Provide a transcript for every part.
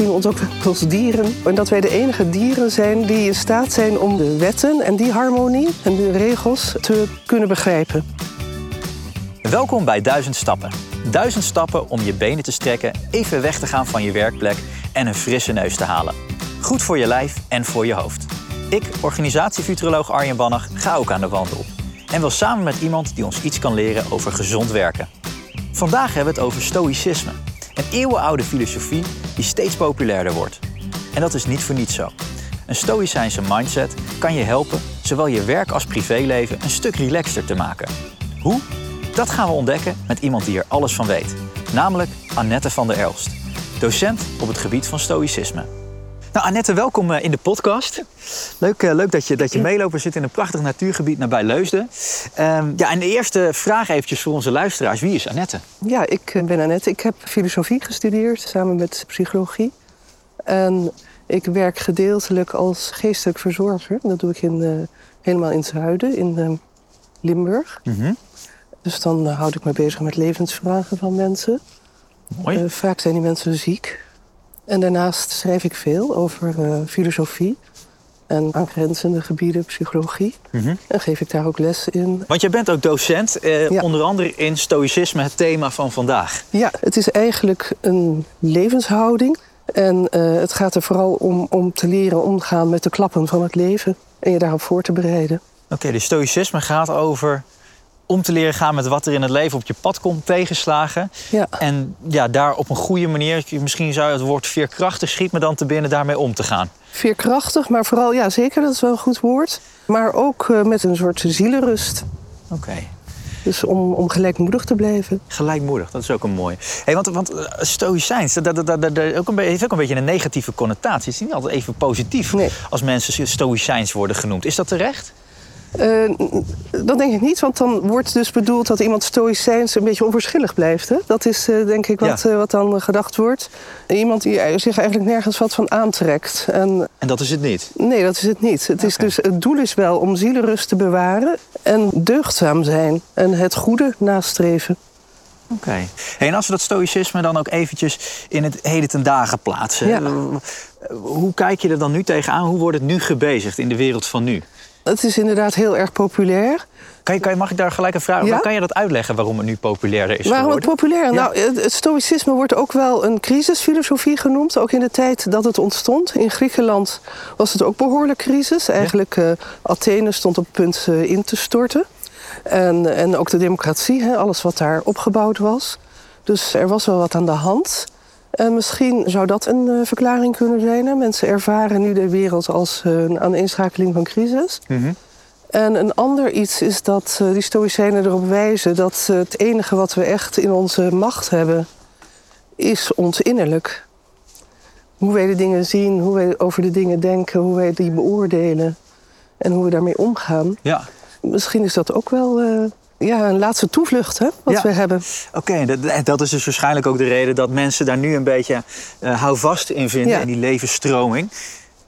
zien ons ook als dieren. En dat wij de enige dieren zijn die in staat zijn om de wetten en die harmonie en de regels te kunnen begrijpen. Welkom bij Duizend Stappen. Duizend stappen om je benen te strekken, even weg te gaan van je werkplek en een frisse neus te halen. Goed voor je lijf en voor je hoofd. Ik, organisatiefuturoloog Arjen Bannach, ga ook aan de wandel. En wil samen met iemand die ons iets kan leren over gezond werken. Vandaag hebben we het over stoïcisme. Een eeuwenoude filosofie die steeds populairder wordt. En dat is niet voor niets zo. Een stoïcijnse mindset kan je helpen zowel je werk als privéleven een stuk relaxter te maken. Hoe? Dat gaan we ontdekken met iemand die er alles van weet. Namelijk Annette van der Elst. Docent op het gebied van stoïcisme. Nou, Annette, welkom eh, in de podcast. Leuk, eh, leuk dat je, dat je meeloopt. We zitten in een prachtig natuurgebied nabij Leusden. Um, ja, en de eerste vraag eventjes voor onze luisteraars. Wie is Annette? Ja, ik eh, ben Annette. Ik heb filosofie gestudeerd samen met psychologie. En ik werk gedeeltelijk als geestelijk verzorger. Dat doe ik in, helemaal in het zuiden, in Limburg. Mm Dus dan houd ik me bezig met levensvragen van mensen. Mooi. vaak zijn die mensen ziek. En daarnaast schrijf ik veel over uh, filosofie en aangrenzende gebieden, psychologie. Mhm. En geef ik daar ook les in. Want jij bent ook docent, eh, Ja. onder andere in stoïcisme, het thema van vandaag. Ja, het is eigenlijk een levenshouding. En eh, het gaat er vooral om, om te leren omgaan met de klappen van het leven. En je daarop voor te bereiden. Oké, dus stoïcisme gaat over om te leren gaan met wat er in het leven op je pad komt, tegenslagen. Ja, En ja, daar op een goede manier, misschien zou je het woord veerkrachtig schiet me dan te binnen, daarmee om te gaan. veerkrachtig, maar vooral, ja zeker, dat is wel een goed woord. Maar ook eh, met een soort zielenrust. Oké. Dus om, om gelijkmoedig te blijven. Gelijkmoedig, dat is ook een mooi. Hey, want want eh, stoïcijns, dat, dat, dat, ook een, heeft ook een beetje een negatieve connotatie. Het is niet altijd even positief Nee. als mensen stoïcijns worden genoemd. Is dat terecht? Eh, dat denk ik niet, want dan wordt dus bedoeld dat iemand stoïcijns een beetje onverschillig blijft. Hè? Dat is eh, denk ik wat, Ja. eh, wat dan gedacht wordt. Iemand die zich eigenlijk nergens wat van aantrekt. En En dat is het niet. nee, dat is het niet. Het, is dus, het doel is wel om zielenrust te bewaren en deugdzaam zijn en het goede nastreven. Oké. Hey, en als we dat stoïcisme dan ook eventjes in het heden ten dagen plaatsen. Ja. Hoe kijk je er dan nu tegenaan? Hoe wordt het nu gebezigd in de wereld van nu? Het is inderdaad heel erg populair. Kan je, kan je, mag ik daar gelijk een vraag Ja? Kan je dat uitleggen waarom het nu populairder is Waarom het geworden? populair? Ja. Nou, het, het stoïcisme wordt ook wel een crisisfilosofie genoemd. Ook in de tijd dat het ontstond. In Griekenland was het ook behoorlijk crisis. Eigenlijk eh Athene stond op het punt eh, in te storten. En, en ook de democratie, hè, alles wat daar opgebouwd was. Dus er was wel wat aan de hand. En misschien zou dat een eh, verklaring kunnen zijn. Mensen ervaren nu de wereld als eh, een aaneenschakeling van crisis. Mhm. En een ander iets is dat eh, die Stoïcijnen erop wijzen dat eh, het enige wat we echt in onze macht hebben, is ons innerlijk. Hoe wij de dingen zien, hoe wij over de dingen denken, hoe wij die beoordelen en hoe we daarmee omgaan. Ja. Misschien is dat ook wel eh, ja, een laatste toevlucht hè, wat Ja. we hebben. Oké, dat, en dat is dus waarschijnlijk ook de reden dat mensen daar nu een beetje eh houvast in vinden, Ja. in die levensstroming.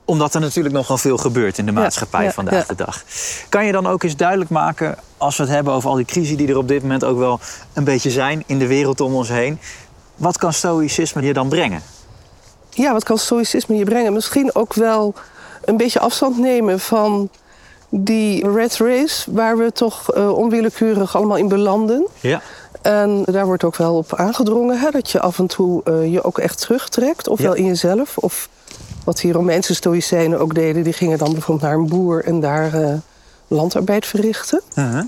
Omdat er natuurlijk nogal veel gebeurt in de maatschappij ja, vandaag de dag. Kan je dan ook eens duidelijk maken, als we het hebben over al die crises die er op dit moment ook wel een beetje zijn in de wereld om ons heen. Wat kan stoïcisme je dan brengen? Ja, wat kan stoïcisme je brengen? Misschien ook wel een beetje afstand nemen van die red race, waar we toch eh, onwillekeurig allemaal in belanden. Ja. En daar wordt ook wel op aangedrongen hè, dat je af en toe eh, je ook echt terugtrekt. Ofwel Ja. in jezelf. Of wat die Romeinse stoïcijnen ook deden. Die gingen dan bijvoorbeeld naar een boer en daar eh, landarbeid verrichten. Uh-huh.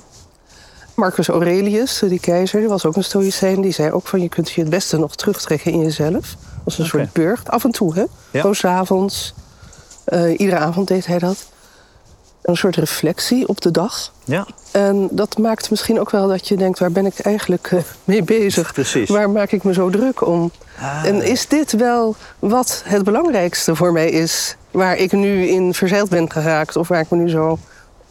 Marcus Aurelius, die keizer, die was ook een stoïcijn. Die zei ook van je kunt je het beste nog terugtrekken in jezelf. Als een soort burcht. Af en toe, hè. Ja. Gewoon s'avonds. Iedere avond deed hij dat. Een soort reflectie op de dag. Ja, En dat maakt misschien ook wel dat je denkt, waar ben ik eigenlijk eh, mee bezig? precies. Waar maak ik me zo druk om? Ah. En is dit wel wat het belangrijkste voor mij is? Waar ik nu in verzeild ben geraakt of waar ik me nu zo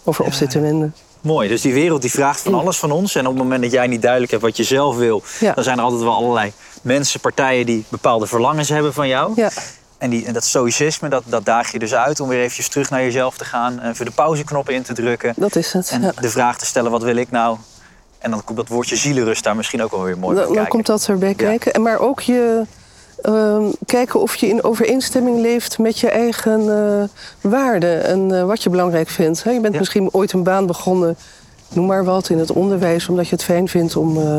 over op zit te wenden? Mooi, dus die wereld die vraagt van alles van ons. En op het moment dat jij niet duidelijk hebt wat je zelf wil... Ja. dan zijn er altijd wel allerlei mensen, partijen... die bepaalde verlangens hebben van jou. Ja, En, die, en dat stoïcisme, dat, dat daag je dus uit om weer eventjes terug naar jezelf te gaan. En voor de pauzeknop in te drukken. dat is het. En ja. de vraag te stellen, wat wil ik nou? En dan komt dat woordje zielenrust daar misschien ook wel weer mooi bij Dan, dan kijken. komt dat erbij kijken. En Maar ook je, Ehm, kijken of je in overeenstemming leeft met je eigen eh, waarden en eh, wat je belangrijk vindt. Je bent Ja. misschien ooit een baan begonnen, noem maar wat, in het onderwijs, omdat je het fijn vindt om, eh,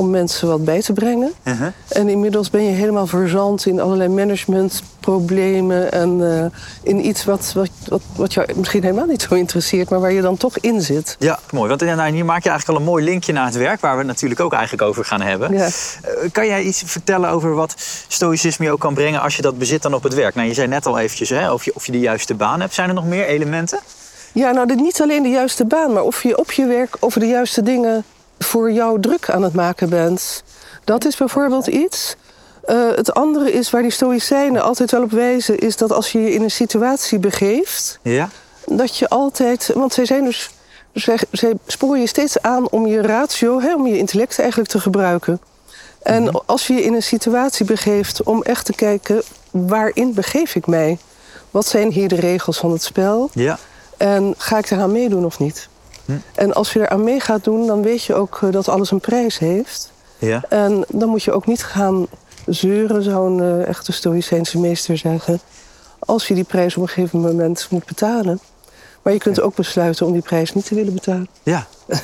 om mensen wat bij te brengen. Uh-huh. En inmiddels ben je helemaal verzand in allerlei managementproblemen en eh, in iets wat, wat, wat, wat jou misschien helemaal niet zo interesseert, maar waar je dan toch in zit. Ja, mooi. Want eh, nou, hier maak je eigenlijk al een mooi linkje naar het werk... waar we het natuurlijk ook eigenlijk over gaan hebben. Ja. Eh, kan jij iets vertellen over wat stoïcisme je ook kan brengen... als je dat bezit dan op het werk? Nou, je zei net al eventjes hè, of, je, of je de juiste baan hebt. Zijn er nog meer elementen? Ja, nou, dit- niet alleen de juiste baan, maar of je op je werk over de juiste dingen voor jou druk aan het maken bent. Dat is bijvoorbeeld iets. Eh, het andere is waar die Stoïcijnen altijd wel op wijzen, is dat als je je in een situatie begeeft, Ja. dat je altijd. Want zij zijn dus. Zij, zij sporen je steeds aan om je ratio, hè, om je intellect eigenlijk te gebruiken. En als je je in een situatie begeeft om echt te kijken, waarin begeef ik mij? Wat zijn hier de regels van het spel? Ja. En ga ik eraan meedoen of niet? Hm. En als je eraan mee gaat doen, dan weet je ook eh, dat alles een prijs heeft. Ja. En dan moet je ook niet gaan zeuren, zou een eh, echte Stoïcijnse meester zeggen. Als je die prijs op een gegeven moment moet betalen. Maar je kunt ook besluiten om die prijs niet te willen betalen. Ja.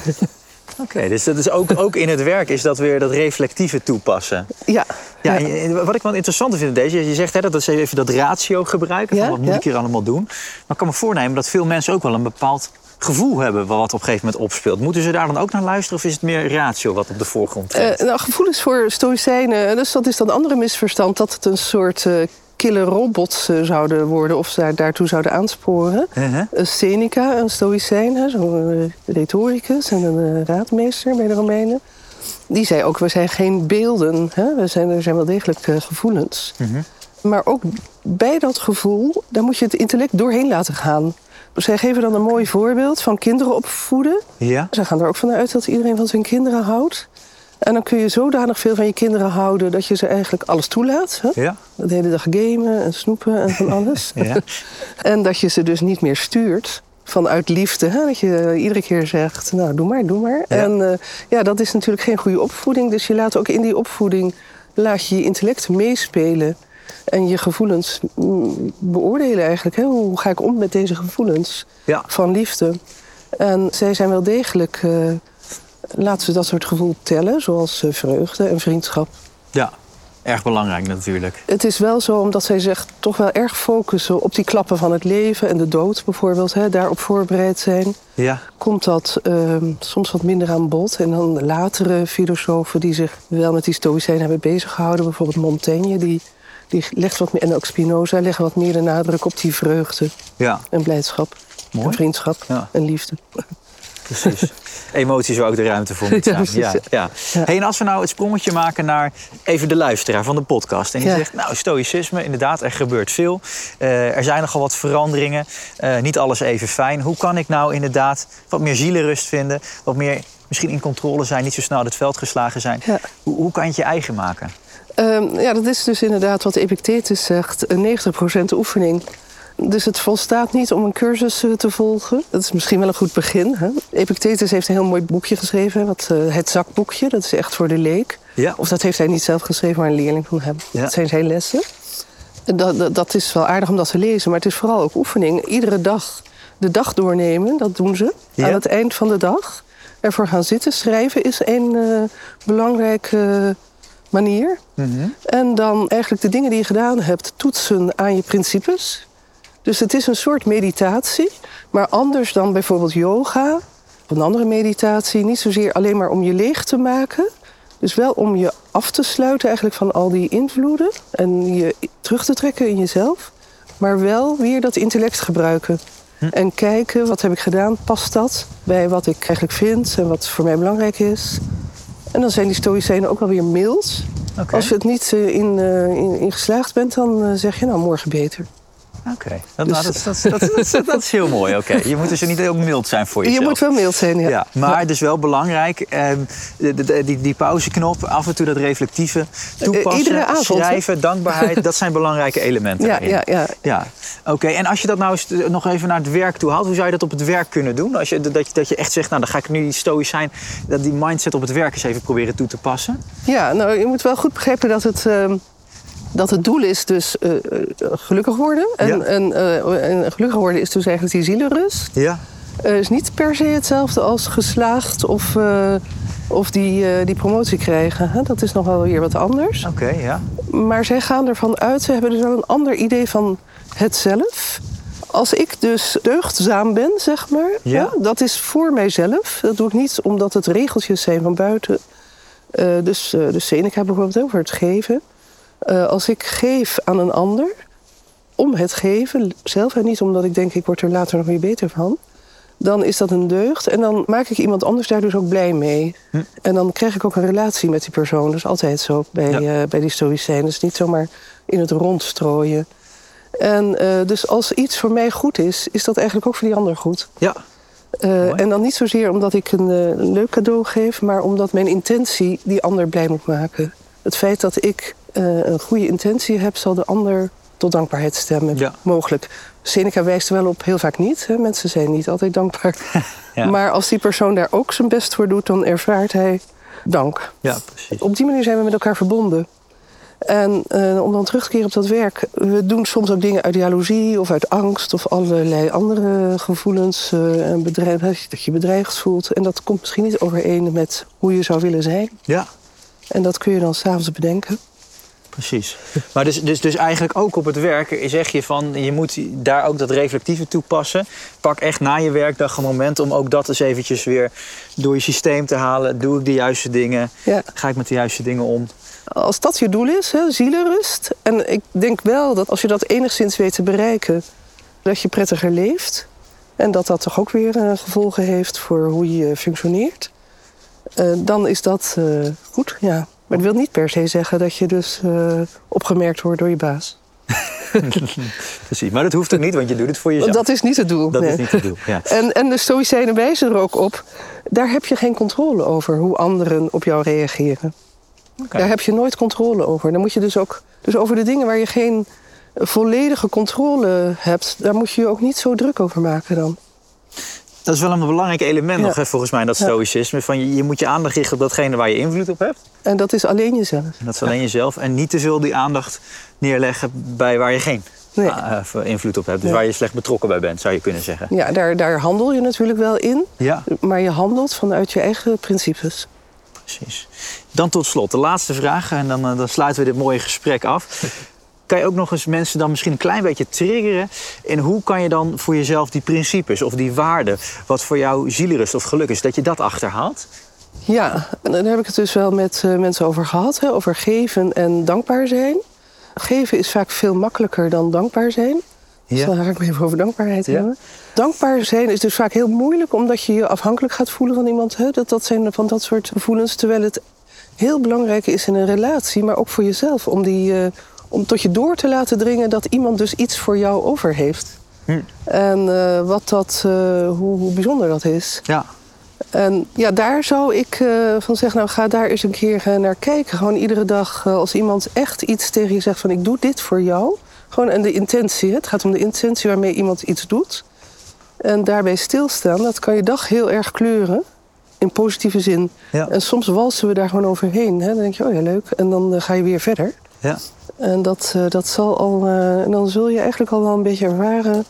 Oké, dus dat is ook, ook in het werk is dat weer dat reflectieve toepassen. Ja, Ja, ja. en wat ik wel interessant vind in deze, je zegt hè, dat is even dat ratio gebruiken. Ja, van wat moet ja. ik hier allemaal doen? Maar ik kan me voornemen dat veel mensen ook wel een bepaald gevoel hebben wat op een gegeven moment opspeelt. Moeten ze daar dan ook naar luisteren of is het meer ratio wat op de voorgrond treedt? Eh, nou, gevoelens voor stoïcijnen, dus dat is dan een andere misverstand... dat het een soort eh, kille robots eh, zouden worden of ze daar, daartoe zouden aansporen. Uh-huh. Een Seneca, een stoïcijn, zo'n eh, retoricus en een eh, raadmeester bij de Romeinen... die zei ook, we zijn geen beelden, hè? We zijn, er zijn wel degelijk eh, gevoelens. Mhm. Maar ook bij dat gevoel, daar moet je het intellect doorheen laten gaan. Zij geven dan een mooi voorbeeld van kinderen opvoeden. Ja? Ze gaan er ook vanuit dat iedereen van zijn kinderen houdt. En dan kun je zodanig veel van je kinderen houden dat je ze eigenlijk alles toelaat. Hè? Ja? De hele dag gamen en snoepen en van alles. Ja. en dat je ze dus niet meer stuurt vanuit liefde. Hè? Dat je iedere keer zegt, nou doe maar, doe maar. Ja. En eh, ja, dat is natuurlijk geen goede opvoeding. Dus je laat ook in die opvoeding, laat je je intellect meespelen. En je gevoelens mm, beoordelen eigenlijk. Hè? Hoe ga ik om met deze gevoelens Ja. van liefde? En zij zijn wel degelijk, eh, laten ze dat soort gevoel tellen. Zoals eh, vreugde en vriendschap. ja, erg belangrijk natuurlijk. Het is wel zo, omdat zij zich toch wel erg focussen op die klappen van het leven en de dood bijvoorbeeld, hè, daarop voorbereid zijn, Ja, komt dat ehm, soms wat minder aan bod. En dan latere filosofen die zich wel met die stoïcijnen hebben bezig gehouden, bijvoorbeeld Montaigne, die, die legt wat meer, en ook Spinoza leggen wat meer de nadruk op die vreugde ja, en blijdschap. Mooi. En vriendschap Ja. en liefde. precies. Emoties waar ook de ruimte voor moet zijn. Ja, ja. ja. Ja. Hey, en als we nou het sprongetje maken naar even de luisteraar van de podcast. En die zegt, nou, stoïcisme, inderdaad, er gebeurt veel. Eh, er zijn nogal wat veranderingen. Eh, niet alles even fijn. Hoe kan ik nou inderdaad wat meer zielenrust vinden? Wat meer misschien in controle zijn, niet zo snel uit het veld geslagen zijn. Hoe, hoe kan je het je eigen maken? Ehm, ja, dat is dus inderdaad wat Epictetus zegt, een 90% oefening. Dus het volstaat niet om een cursus eh, te volgen. Dat is misschien wel een goed begin. Hè? Epictetus heeft een heel mooi boekje geschreven, wat, eh, het zakboekje. Dat is echt voor de leek. Ja. Of dat heeft hij niet zelf geschreven, maar een leerling van hem. Ja. Dat zijn zijn lessen. En Dat, dat, dat is wel aardig om dat te lezen, maar het is vooral ook oefening. Iedere dag de dag doornemen, dat doen ze. Ja. Aan het eind van de dag. Ervoor gaan zitten, schrijven is een eh, belangrijke manier. Mhm. En dan eigenlijk de dingen die je gedaan hebt toetsen aan je principes. Dus het is een soort meditatie, maar anders dan bijvoorbeeld yoga of een andere meditatie. Niet zozeer alleen maar om je leeg te maken. Dus wel om je af te sluiten eigenlijk van al die invloeden en je terug te trekken in jezelf. Maar wel weer dat intellect gebruiken. En kijken, wat heb ik gedaan? Past dat bij wat ik eigenlijk vind en wat voor mij belangrijk is? En dan zijn die stoïcijnen ook wel weer mild. Oké. Als je het niet eh, in, eh, in, in geslaagd bent, dan eh, zeg je nou morgen beter. Oké, dat, Dus- dat, is- dat, is- dat, is- dat, dat is heel mooi. Oké, Je moet dus niet heel mild zijn voor jezelf. Je moet wel mild zijn, ja. Ja, maar het is wel belangrijk, ehm, de, de- die, die pauzeknop, af en toe dat reflectieve toepassen, iedere avond, schrijven, dankbaarheid, dat zijn belangrijke elementen. Ja, daarin. ja, ja. ja. Oké, en als je dat nou eens, eh, nog even naar het werk toe haalt, hoe zou je dat op het werk kunnen doen? Als je, dat, je, dat je echt zegt, nou dan ga ik nu die stoïcijn, dat die mindset op het werk eens even proberen toe te passen. Ja, nou, je moet wel goed begrijpen dat het... ehm, Dat het doel is dus eh, eh, gelukkig worden. En, Ja. en, eh, en gelukkig worden is dus eigenlijk die zielenrust. Ja. Is niet per se hetzelfde als geslaagd of, of die, die promotie krijgen. Hè? Dat is nog wel weer wat anders. Oké, ja. Maar zij gaan ervan uit, ze hebben dus wel een ander idee van het zelf. Als ik dus deugdzaam ben, zeg maar, Ja. dat is voor mijzelf. Dat doe ik niet omdat het regeltjes zijn van buiten. Dus, dus Seneca bijvoorbeeld over het geven. Eh, als ik geef aan een ander, om het geven zelf... en niet omdat ik denk, ik word er later nog weer beter van... dan is dat een deugd. En dan maak ik iemand anders daar dus ook blij mee. Hm. En dan krijg ik ook een relatie met die persoon. Dat is altijd zo bij, Ja. eh, bij die stoïcijnen. Dus niet zomaar in het rond strooien. En eh, dus als iets voor mij goed is, is dat eigenlijk ook voor die ander goed. Ja. En dan niet zozeer omdat ik een, een leuk cadeau geef, maar omdat mijn intentie die ander blij moet maken. Het feit dat ik eh, een goede intentie heb, zal de ander tot dankbaarheid stemmen. Ja. Mogelijk. Seneca wijst er wel op, heel vaak niet. Hè? Mensen zijn niet altijd dankbaar. Ja. Maar als die persoon daar ook zijn best voor doet, dan ervaart hij dank. Ja, precies. Op die manier zijn we met elkaar verbonden. En eh, om dan terug te keren op dat werk. We doen soms ook dingen uit jaloezie of uit angst of allerlei andere gevoelens. eh, en dat je bedreigd voelt. En dat komt misschien niet overeen met hoe je zou willen zijn. Ja, En dat kun je dan s'avonds bedenken. Precies. Maar dus, dus, dus eigenlijk ook op het werk zeg je van... je moet daar ook dat reflectieve toepassen. Pak echt na je werkdag een moment om ook dat eens eventjes weer door je systeem te halen. Doe ik de juiste dingen? Ja. Ga ik met de juiste dingen om? Als dat je doel is, hè, zielenrust. En ik denk wel dat als je dat enigszins weet te bereiken, dat je prettiger leeft. En dat dat toch ook weer eh, gevolgen heeft voor hoe je functioneert. Eh, dan is dat eh, goed, ja. Maar dat wil niet per se zeggen dat je dus eh, opgemerkt wordt door je baas. Precies. Maar dat hoeft ook niet, want je doet het voor jezelf. Want dat is niet het doel. Dat nee. is niet het doel. Ja. En, en de Stoïcijnen wijzen er ook op. Daar heb je geen controle over hoe anderen op jou reageren. Daar heb je nooit controle over. Dan moet je dus ook. Dus over de dingen waar je geen volledige controle hebt, daar moet je je ook niet zo druk over maken dan. Dat is wel een belangrijk element nog, hè, volgens mij, dat stoïcisme. Van je, je moet je aandacht richten op datgene waar je invloed op hebt. En dat is alleen jezelf. En dat is alleen jezelf. En niet te veel die aandacht neerleggen bij waar je geen Nee. ah, eh, invloed op hebt. Dus Nee. waar je slecht betrokken bij bent, zou je kunnen zeggen. Ja, daar, daar handel je natuurlijk wel in. Ja, Maar je handelt vanuit je eigen principes. precies. Dan tot slot, de laatste vraag. En dan, eh, dan sluiten we dit mooie gesprek af. Kan je ook nog eens mensen dan misschien een klein beetje triggeren... in hoe kan je dan voor jezelf die principes of die waarden... wat voor jou zielerust of geluk is, dat je dat achterhaalt? Ja, en daar heb ik het dus wel met eh, mensen over gehad. Hè, over geven en dankbaar zijn. Geven is vaak veel makkelijker dan dankbaar zijn. Dus dan ga ik het even over dankbaarheid Ja. hebben. Dankbaar zijn is dus vaak heel moeilijk omdat je je afhankelijk gaat voelen van iemand. Hè? Dat, dat zijn van dat soort gevoelens. Terwijl het heel belangrijk is in een relatie, maar ook voor jezelf. Om, die, eh, om tot je door te laten dringen dat iemand dus iets voor jou over heeft. Hm. En eh, wat dat, eh, hoe, hoe bijzonder dat is. Ja, En ja, daar zou ik eh, van zeggen, nou ga daar eens een keer naar kijken. Gewoon iedere dag als iemand echt iets tegen je zegt van ik doe dit voor jou. Gewoon en de intentie, het gaat om de intentie waarmee iemand iets doet. En daarbij stilstaan, dat kan je dag heel erg kleuren. In positieve zin. ja, En soms walsen we daar gewoon overheen. Hè. Dan denk je, oh ja, leuk. En dan ga je weer verder. ja. En dat, eh, dat zal al, eh, en dan zul je eigenlijk al wel een beetje ervaren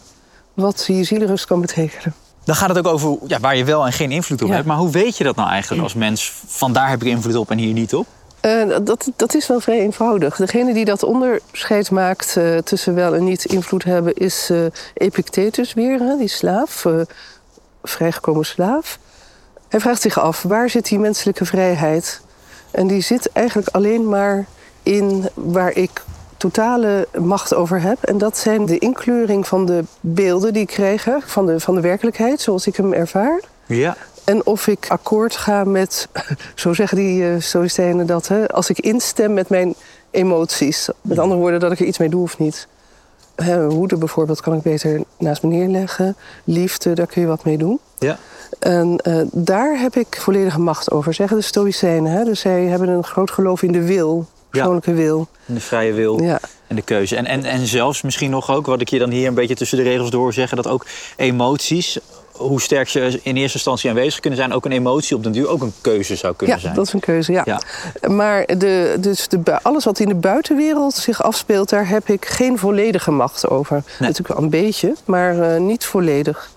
wat je zielerust kan betekenen. Dan gaat het ook over ja, waar je wel en geen invloed op Ja. hebt. Maar hoe weet je dat nou eigenlijk als mens? Van daar heb ik invloed op en hier niet op? Eh, dat, dat is wel vrij eenvoudig. Degene die dat onderscheid maakt tussen wel en niet invloed hebben, is eh, Epictetus weer, hè, die slaaf, vrijgekomen slaaf. Hij vraagt zich af, waar zit die menselijke vrijheid? En die zit eigenlijk alleen maar in waar ik totale macht over heb. En dat zijn de inkleuring van de beelden die ik krijg, hè, van de, van de werkelijkheid zoals ik hem ervaar. Ja. En of ik akkoord ga met, zo zeggen die uh, stoïcijnen dat, hè, als ik instem met mijn emoties. Met andere woorden, dat ik er iets mee doe of niet. Hè, woede bijvoorbeeld kan ik beter naast me neerleggen. Liefde, daar kun je wat mee doen. Ja. En uh, daar heb ik volledige macht over, zeggen de stoïcijnen. Hè? Dus zij hebben een groot geloof in de wil, persoonlijke ja. wil. En de vrije wil ja. en de keuze. En, en, en zelfs misschien nog ook, wat ik je dan hier een beetje tussen de regels door zeggen... dat ook emoties hoe sterk ze in eerste instantie aanwezig kunnen zijn, ook een emotie op den duur ook een keuze zou kunnen ja, zijn. dat is een keuze, ja. Ja. Maar de, dus de, alles wat in de buitenwereld zich afspeelt, daar heb ik geen volledige macht over. Natuurlijk wel een beetje, maar eh, niet volledig.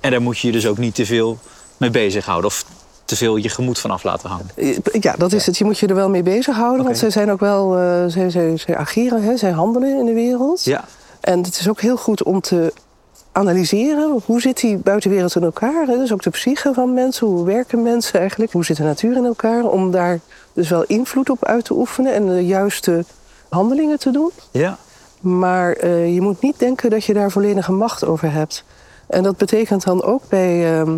En daar moet je je dus ook niet te veel mee bezighouden of te veel je gemoed vanaf laten hangen. Eh, Ja, dat is het. Je moet je er wel mee bezighouden, want zij zijn ook wel, eh, zij, zij, zij ageren, hè, zij handelen in de wereld. Ja, En het is ook heel goed om te analyseren hoe zit die buitenwereld in elkaar. Hè? Dus ook de psyche van mensen, hoe werken mensen eigenlijk, hoe zit de natuur in elkaar. Om daar dus wel invloed op uit te oefenen en de juiste handelingen te doen. ja. Maar eh, je moet niet denken dat je daar volledige macht over hebt. En dat betekent dan ook bij ehm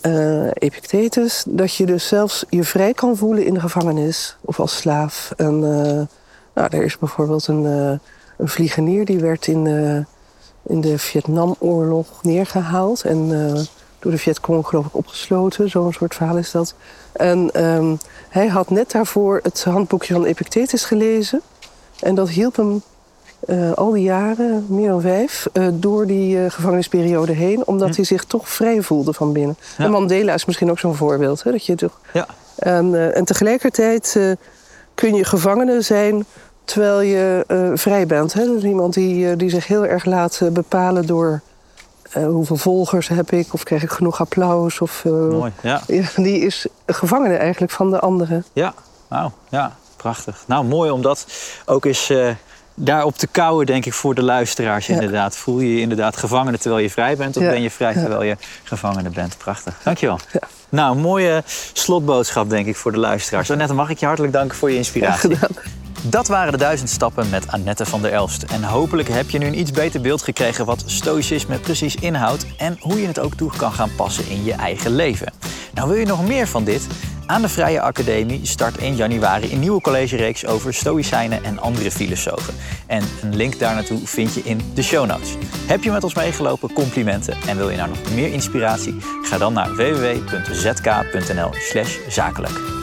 eh, Epictetus dat je dus zelfs je vrij kan voelen in de gevangenis of als slaaf. En eh, nou, er is bijvoorbeeld een, eh, een vliegenier die werd in, eh, in de Vietnamoorlog neergehaald en door de Vietcong geloof ik opgesloten. Zo'n soort verhaal is dat. En ehm, hij had net daarvoor het handboekje van Epictetus gelezen. En dat hielp hem eh, al die jaren, meer dan vijf, eh, door die eh, gevangenisperiode heen, omdat hij zich toch vrij voelde van binnen. Ja. En Mandela is misschien ook zo'n voorbeeld. Hè, dat je toch, ja. en, en tegelijkertijd kun je gevangene zijn terwijl je vrij bent. Hè? Dus iemand die, die zich heel erg laat bepalen door hoeveel volgers heb ik, of krijg ik genoeg applaus. Of, Mooi. Ja, die is gevangene eigenlijk van de anderen. ja. Nou, ja, prachtig. Nou, mooi om dat ook eens eh, daarop te kouwen, denk ik, voor de luisteraars Ja. inderdaad. Voel je je inderdaad gevangene terwijl je vrij bent, of Ja. ben je vrij terwijl je gevangene bent? Prachtig. Dankjewel. Ja. Nou, mooie slotboodschap, denk ik, voor de luisteraars. Annette, mag ik je hartelijk danken voor je inspiratie. Dat waren de duizend stappen met Annette van der Elst. En hopelijk heb je nu een iets beter beeld gekregen wat stoïcisme precies inhoudt en hoe je het ook toe kan gaan passen in je eigen leven. Nou, wil je nog meer van dit? Aan de Vrije Academie start in januari een nieuwe collegereeks over stoïcijnen en andere filosofen. En een link daar naartoe vind je in de show notes. Heb je met ons meegelopen? Complimenten. En wil je nou nog meer inspiratie? Ga dan naar www.zk.nl/zakelijk.